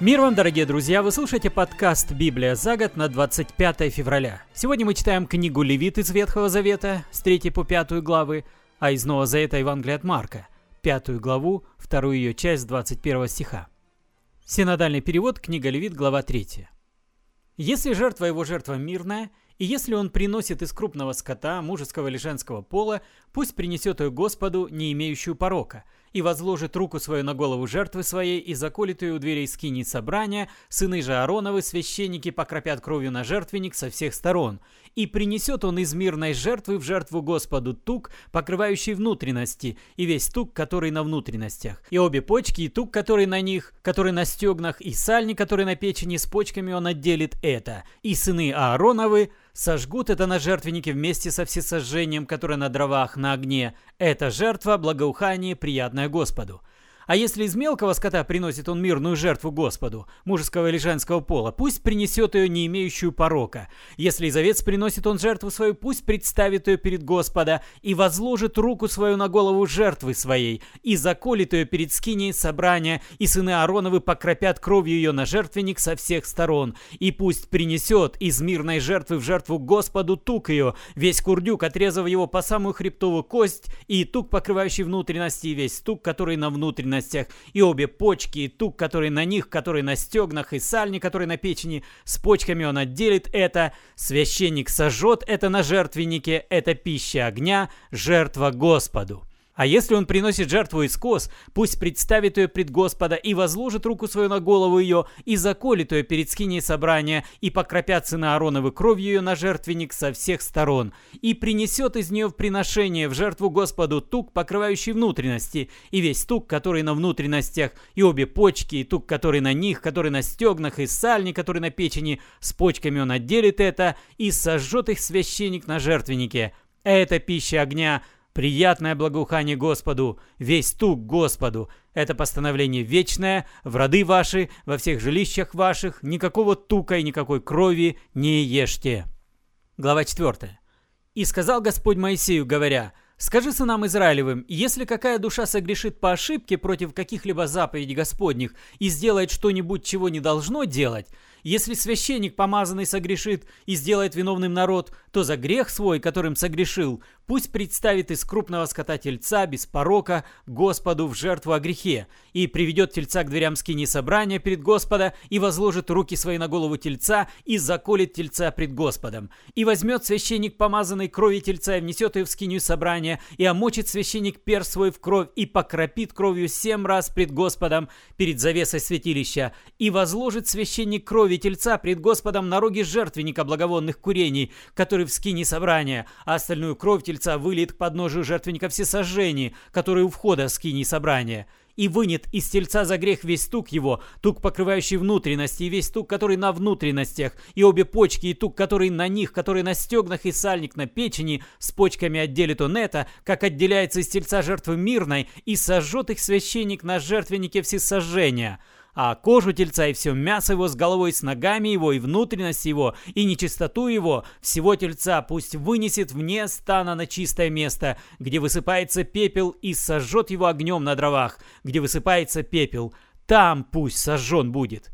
Мир вам, дорогие друзья! Вы слушаете подкаст «Библия за год» на 25 февраля. Сегодня мы читаем книгу Левит из Ветхого Завета с 3 по 5 главы, а из Нового Завета Евангелие от Марка, 5 главу, вторую ее часть 21 стиха. Синодальный перевод, книга Левит, глава 3. «Если жертва его жертва мирная, и если он приносит из крупного скота, мужеского или женского пола, пусть принесет ее Господу, не имеющую порока – и возложит руку свою на голову жертвы своей, и заколет ее у дверей скини собрания, сыны же Аароновы, священники, покропят кровью на жертвенник со всех сторон. И принесет он из мирной жертвы в жертву Господу тук, покрывающий внутренности, и весь тук, который на внутренностях, и обе почки, и тук, который на них, который на стегнах, и сальник, который на печени, с почками он отделит это. И сыны Аароновы Сожгут это на жертвеннике вместе со всесожжением, которое на дровах, на огне. Это жертва, благоухание, приятное Господу. А если из мелкого скота приносит он мирную жертву Господу, мужеского или женского пола, пусть принесет ее, не имеющую порока. Если из овец приносит он жертву свою, пусть представит ее перед Господа и возложит руку свою на голову жертвы своей, и заколет ее перед скиней собрания, и сыны Аароновы покропят кровью ее на жертвенник со всех сторон. И пусть принесет из мирной жертвы в жертву Господу тук ее, весь курдюк, отрезав его по самую хребтовую кость, и тук, покрывающий внутренности, и весь тук, который на внутренности внутренностях, и обе почки, и тук, который на них, который на стегнах, и сальник, который на печени, с почками он отделит это, священник сожжет это на жертвеннике, это пища огня, жертва Господу. А если он приносит жертву из коз, пусть представит ее пред Господа и возложит руку свою на голову ее, и заколет ее перед скиней собрания, и покропят сына Аароновы кровью ее на жертвенник со всех сторон, и принесет из нее в приношение в жертву Господу тук, покрывающий внутренности, и весь тук, который на внутренностях, и обе почки, и тук, который на них, который на стегнах, и сальник, который на печени, с почками он отделит это, и сожжет их священник на жертвеннике. Это пища огня, приятное благоухание Господу, весь тук Господу. Это постановление вечное, в роды ваши, во всех жилищах ваших, никакого тука и никакой крови не ешьте». Глава 4. «И сказал Господь Моисею, говоря, Скажи сынам Израилевым, если какая душа согрешит по ошибке против каких-либо заповедей Господних и сделает что-нибудь, чего не должно делать, если священник помазанный согрешит и сделает виновным народ, то за грех свой, которым согрешил, пусть представит из крупного скота тельца без порока Господу в жертву о грехе, и приведет тельца к дверям скини собрания перед Господа, и возложит руки свои на голову тельца, и заколет тельца пред Господом. И возьмет священник помазанной крови тельца и внесет ее в скинию собрания, и омочит священник перс свой в кровь, и покропит кровью семь раз пред Господом перед завесой святилища, и возложит священник кровь крови тельца пред Господом на роге жертвенника благовонных курений, который в скине собрания, а остальную кровь тельца выльет к подножию жертвенника всесожжений, который у входа в скини собрания. И вынет из тельца за грех весь тук его, тук, покрывающий внутренности, и весь тук, который на внутренностях, и обе почки, и тук, который на них, который на стегнах, и сальник на печени, с почками отделит он это, как отделяется из тельца жертвы мирной, и сожжет их священник на жертвеннике всесожжения» а кожу тельца и все мясо его с головой, с ногами его и внутренность его, и нечистоту его, всего тельца пусть вынесет вне стана на чистое место, где высыпается пепел, и сожжет его огнем на дровах, где высыпается пепел. Там пусть сожжен будет».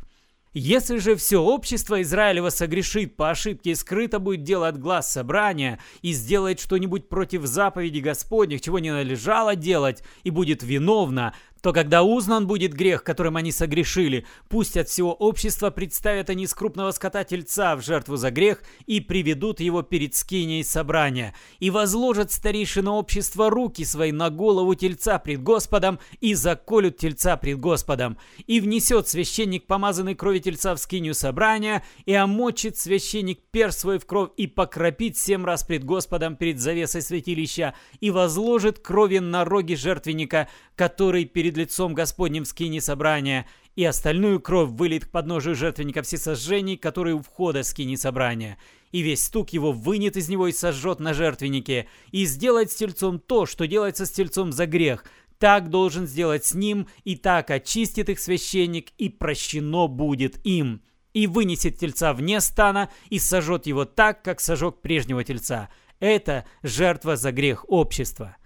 Если же все общество Израилева согрешит по ошибке и скрыто будет дело от глаз собрания и сделает что-нибудь против заповеди Господних, чего не належало делать, и будет виновна, то когда узнан будет грех, которым они согрешили, пусть от всего общества представят они с крупного скота тельца в жертву за грех и приведут его перед скиней собрания, и возложат старейшина общества руки свои на голову тельца пред Господом и заколют тельца пред Господом, и внесет священник помазанный крови тельца в скинию собрания, и омочит священник перс свой в кровь и покропит семь раз пред Господом перед завесой святилища, и возложит крови на роги жертвенника, который перед перед лицом Господним в скине собрания, и остальную кровь вылит к подножию жертвенника всесожжений, который у входа скини собрания. И весь стук его вынет из него и сожжет на жертвеннике, и сделает с тельцом то, что делается с тельцом за грех. Так должен сделать с ним, и так очистит их священник, и прощено будет им. И вынесет тельца вне стана, и сожжет его так, как сожег прежнего тельца. Это жертва за грех общества.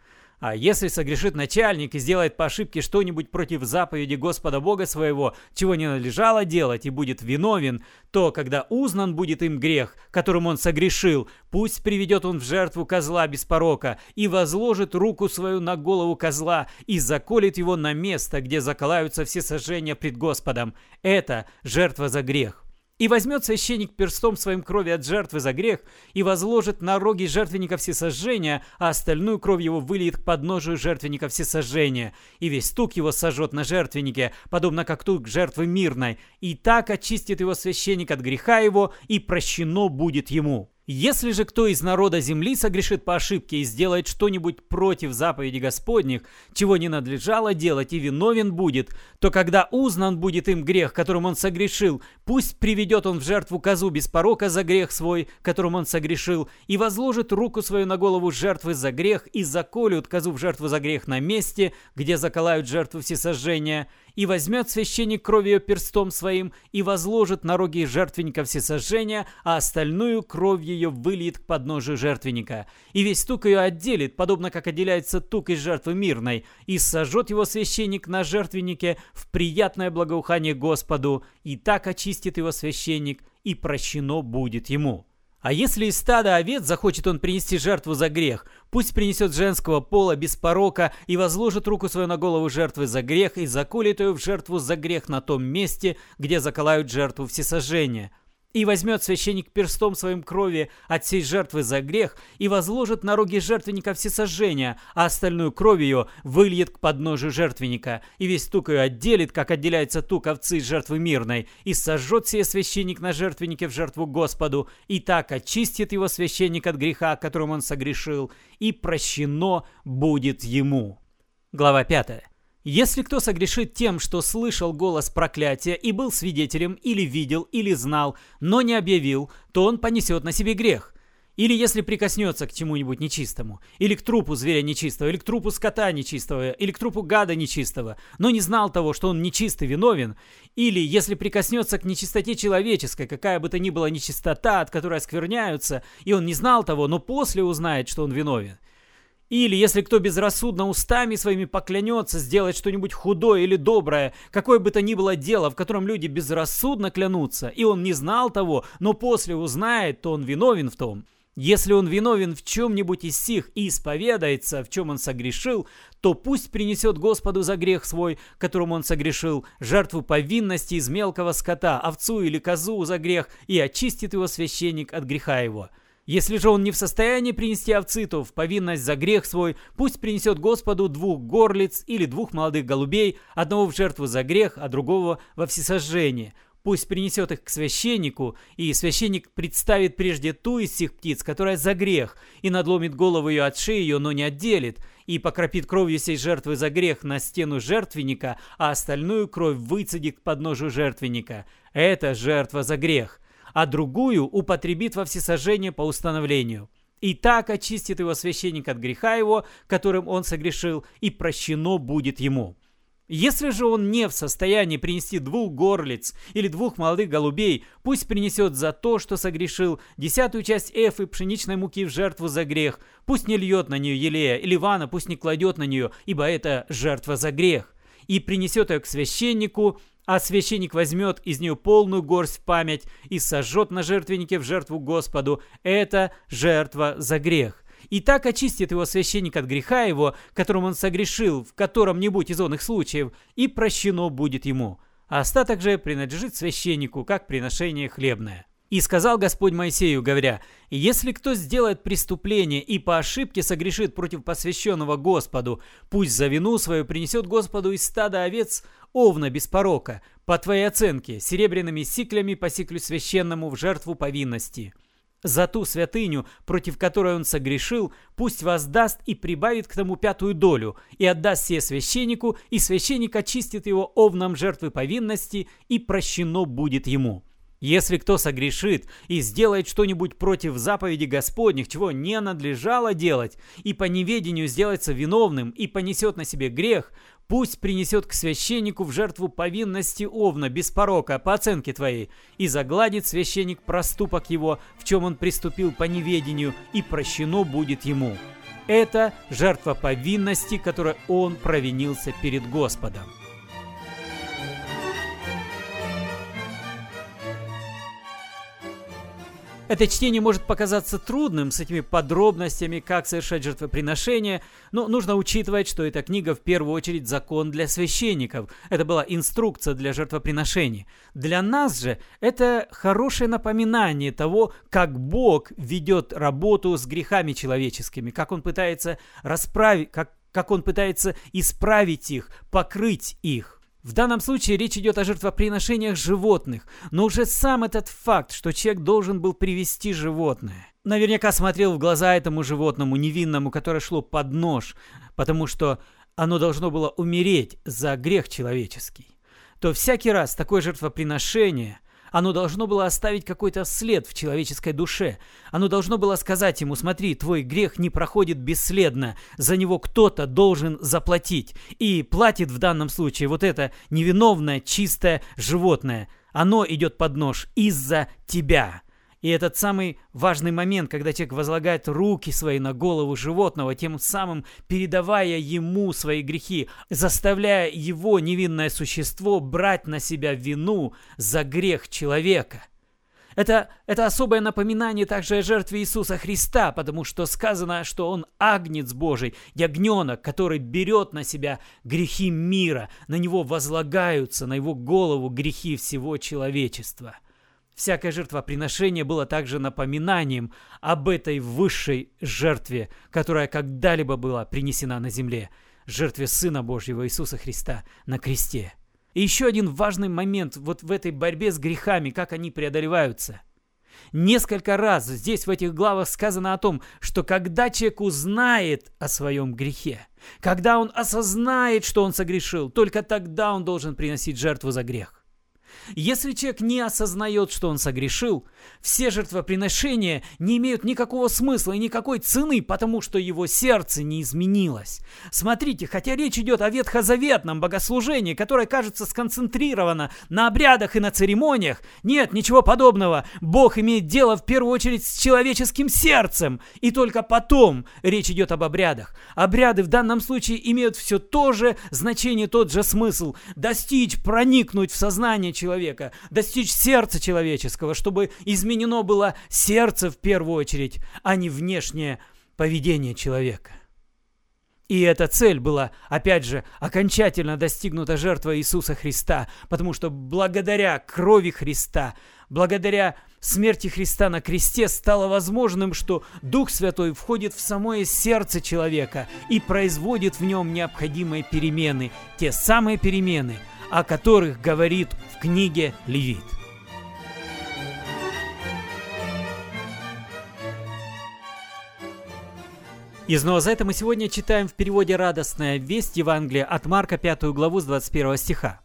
А если согрешит начальник и сделает по ошибке что-нибудь против заповеди Господа Бога своего, чего не надлежало делать, и будет виновен, то, когда узнан будет им грех, которым он согрешил, пусть приведет он в жертву козла без порока и возложит руку свою на голову козла и заколет его на место, где заколаются все сожжения пред Господом. Это жертва за грех. И возьмет священник перстом своим крови от жертвы за грех и возложит на роги жертвенника всесожжения, а остальную кровь его выльет к подножию жертвенника всесожжения. И весь тук его сожжет на жертвеннике, подобно как тук жертвы мирной. И так очистит его священник от греха его, и прощено будет ему. Если же кто из народа земли согрешит по ошибке и сделает что-нибудь против заповеди Господних, чего не надлежало делать и виновен будет, то когда узнан будет им грех, которым он согрешил, пусть приведет он в жертву козу без порока за грех свой, которым он согрешил, и возложит руку свою на голову жертвы за грех и заколют козу в жертву за грех на месте, где заколают жертву всесожжения, и возьмет священник кровь ее перстом своим и возложит на роги жертвенника всесожжения, а остальную кровь ее выльет к подножию жертвенника. И весь тук ее отделит, подобно как отделяется тук из жертвы мирной, и сожжет его священник на жертвеннике в приятное благоухание Господу, и так очистит его священник, и прощено будет ему». А если из стада овец захочет он принести жертву за грех, пусть принесет женского пола без порока и возложит руку свою на голову жертвы за грех и заколет ее в жертву за грех на том месте, где заколают жертву всесожжения. И возьмет священник перстом своим крови от всей жертвы за грех и возложит на роги жертвенника всесожжения, а остальную кровь ее выльет к подножию жертвенника, и весь тук ее отделит, как отделяется тук овцы жертвы мирной, и сожжет сие священник на жертвеннике в жертву Господу, и так очистит его священник от греха, которым он согрешил, и прощено будет ему». Глава 5. Если кто согрешит тем, что слышал голос проклятия и был свидетелем, или видел, или знал, но не объявил, то он понесет на себе грех. Или если прикоснется к чему-нибудь нечистому, или к трупу зверя нечистого, или к трупу скота нечистого, или к трупу гада нечистого, но не знал того, что он нечист и виновен, или если прикоснется к нечистоте человеческой, какая бы то ни была нечистота, от которой оскверняются, и он не знал того, но после узнает, что он виновен, или, если кто безрассудно устами своими поклянется сделать что-нибудь худое или доброе, какое бы то ни было дело, в котором люди безрассудно клянутся, и он не знал того, но после узнает, то он виновен в том. Если он виновен в чем-нибудь из сих и исповедается, в чем он согрешил, то пусть принесет Господу за грех свой, которым он согрешил, жертву повинности из мелкого скота, овцу или козу за грех, и очистит его священник от греха его». Если же он не в состоянии принести овцы, то в повинность за грех свой пусть принесет Господу двух горлиц или двух молодых голубей, одного в жертву за грех, а другого во всесожжение. Пусть принесет их к священнику, и священник представит прежде ту из всех птиц, которая за грех, и надломит голову ее от шеи ее, но не отделит, и покропит кровью сей жертвы за грех на стену жертвенника, а остальную кровь выцедит к подножию жертвенника. Это жертва за грех а другую употребит во всесожжение по установлению. И так очистит его священник от греха его, которым он согрешил, и прощено будет ему. Если же он не в состоянии принести двух горлиц или двух молодых голубей, пусть принесет за то, что согрешил, десятую часть эфы пшеничной муки в жертву за грех. Пусть не льет на нее елея, или вана пусть не кладет на нее, ибо это жертва за грех. И принесет ее к священнику, а священник возьмет из нее полную горсть в память и сожжет на жертвеннике в жертву Господу. Это жертва за грех. И так очистит его священник от греха его, которым он согрешил в котором-нибудь из онных случаев, и прощено будет ему. А остаток же принадлежит священнику, как приношение хлебное. И сказал Господь Моисею, говоря, «Если кто сделает преступление и по ошибке согрешит против посвященного Господу, пусть за вину свою принесет Господу из стада овец овна без порока, по твоей оценке, серебряными сиклями по сиклю священному в жертву повинности». За ту святыню, против которой он согрешил, пусть воздаст и прибавит к тому пятую долю, и отдаст все священнику, и священник очистит его овном жертвы повинности, и прощено будет ему. Если кто согрешит и сделает что-нибудь против заповеди Господних, чего не надлежало делать, и по неведению сделается виновным и понесет на себе грех, пусть принесет к священнику в жертву повинности овна без порока по оценке твоей, и загладит священник проступок его, в чем он приступил по неведению, и прощено будет ему». Это жертва повинности, которой он провинился перед Господом. Это чтение может показаться трудным с этими подробностями, как совершать жертвоприношение, но нужно учитывать, что эта книга в первую очередь закон для священников. Это была инструкция для жертвоприношений. Для нас же это хорошее напоминание того, как Бог ведет работу с грехами человеческими, как Он пытается расправить, как, как Он пытается исправить их, покрыть их. В данном случае речь идет о жертвоприношениях животных, но уже сам этот факт, что человек должен был привести животное, наверняка смотрел в глаза этому животному невинному, которое шло под нож, потому что оно должно было умереть за грех человеческий, то всякий раз такое жертвоприношение оно должно было оставить какой-то след в человеческой душе. Оно должно было сказать ему, смотри, твой грех не проходит бесследно, за него кто-то должен заплатить. И платит в данном случае вот это невиновное, чистое животное. Оно идет под нож из-за тебя. И этот самый важный момент, когда человек возлагает руки свои на голову животного, тем самым передавая ему свои грехи, заставляя его невинное существо брать на себя вину за грех человека. Это, это особое напоминание также о жертве Иисуса Христа, потому что сказано, что Он агнец Божий, ягненок, который берет на себя грехи мира, на Него возлагаются, на Его голову грехи всего человечества – Всякое жертвоприношение было также напоминанием об этой высшей жертве, которая когда-либо была принесена на земле, жертве Сына Божьего Иисуса Христа на кресте. И еще один важный момент вот в этой борьбе с грехами, как они преодолеваются. Несколько раз здесь в этих главах сказано о том, что когда человек узнает о своем грехе, когда он осознает, что он согрешил, только тогда он должен приносить жертву за грех. Если человек не осознает, что он согрешил, все жертвоприношения не имеют никакого смысла и никакой цены, потому что его сердце не изменилось. Смотрите, хотя речь идет о ветхозаветном богослужении, которое, кажется, сконцентрировано на обрядах и на церемониях, нет, ничего подобного. Бог имеет дело в первую очередь с человеческим сердцем, и только потом речь идет об обрядах. Обряды в данном случае имеют все то же значение, тот же смысл – достичь, проникнуть в сознание человека, человека, достичь сердца человеческого, чтобы изменено было сердце в первую очередь, а не внешнее поведение человека. И эта цель была, опять же, окончательно достигнута жертва Иисуса Христа, потому что благодаря крови Христа, благодаря смерти Христа на кресте стало возможным, что Дух Святой входит в самое сердце человека и производит в нем необходимые перемены, те самые перемены, о которых говорит в книге Левит. Из Новозавета мы сегодня читаем в переводе «Радостная весть» Евангелия от Марка 5 главу с 21 стиха.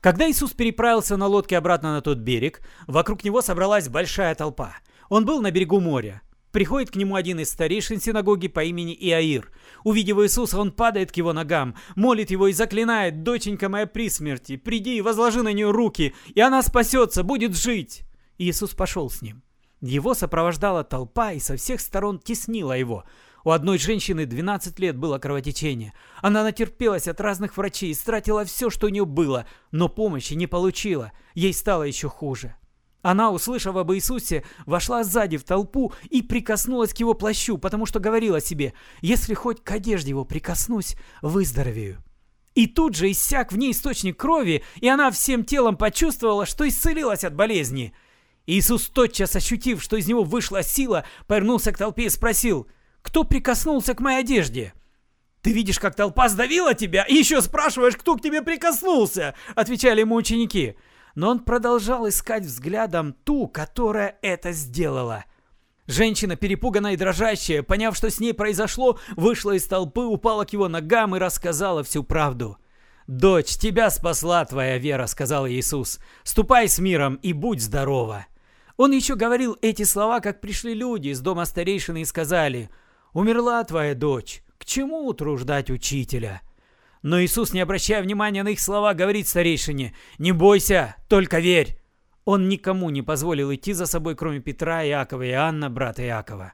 Когда Иисус переправился на лодке обратно на тот берег, вокруг него собралась большая толпа. Он был на берегу моря. Приходит к нему один из старейшин синагоги по имени Иаир. Увидев Иисуса, он падает к его ногам, молит его и заклинает, «Доченька моя при смерти, приди и возложи на нее руки, и она спасется, будет жить!» Иисус пошел с ним. Его сопровождала толпа и со всех сторон теснила его. У одной женщины 12 лет было кровотечение. Она натерпелась от разных врачей, стратила все, что у нее было, но помощи не получила. Ей стало еще хуже. Она, услышав об Иисусе, вошла сзади в толпу и прикоснулась к его плащу, потому что говорила себе, если хоть к одежде его прикоснусь, выздоровею. И тут же иссяк в ней источник крови, и она всем телом почувствовала, что исцелилась от болезни. Иисус, тотчас ощутив, что из него вышла сила, повернулся к толпе и спросил, «Кто прикоснулся к моей одежде?» «Ты видишь, как толпа сдавила тебя, и еще спрашиваешь, кто к тебе прикоснулся?» — отвечали ему ученики но он продолжал искать взглядом ту, которая это сделала. Женщина, перепуганная и дрожащая, поняв, что с ней произошло, вышла из толпы, упала к его ногам и рассказала всю правду. «Дочь, тебя спасла твоя вера», — сказал Иисус. «Ступай с миром и будь здорова». Он еще говорил эти слова, как пришли люди из дома старейшины и сказали, «Умерла твоя дочь, к чему утруждать учителя?» Но Иисус, не обращая внимания на их слова, говорит старейшине, «Не бойся, только верь». Он никому не позволил идти за собой, кроме Петра, Иакова и Иоанна, брата Иакова.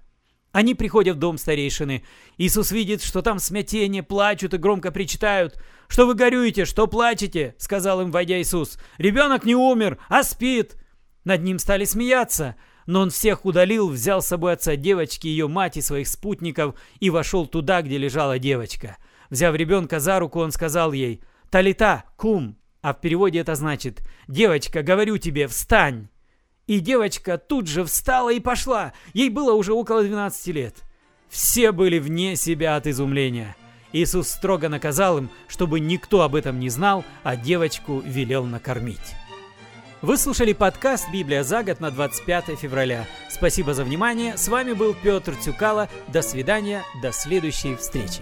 Они приходят в дом старейшины. Иисус видит, что там смятение, плачут и громко причитают. «Что вы горюете? Что плачете?» — сказал им, войдя Иисус. «Ребенок не умер, а спит!» Над ним стали смеяться. Но он всех удалил, взял с собой отца девочки, ее мать и своих спутников и вошел туда, где лежала девочка. Взяв ребенка за руку, он сказал ей «Талита, кум!» А в переводе это значит «Девочка, говорю тебе, встань!» И девочка тут же встала и пошла. Ей было уже около 12 лет. Все были вне себя от изумления. Иисус строго наказал им, чтобы никто об этом не знал, а девочку велел накормить. Вы слушали подкаст «Библия за год» на 25 февраля. Спасибо за внимание. С вами был Петр Тюкало. До свидания. До следующей встречи.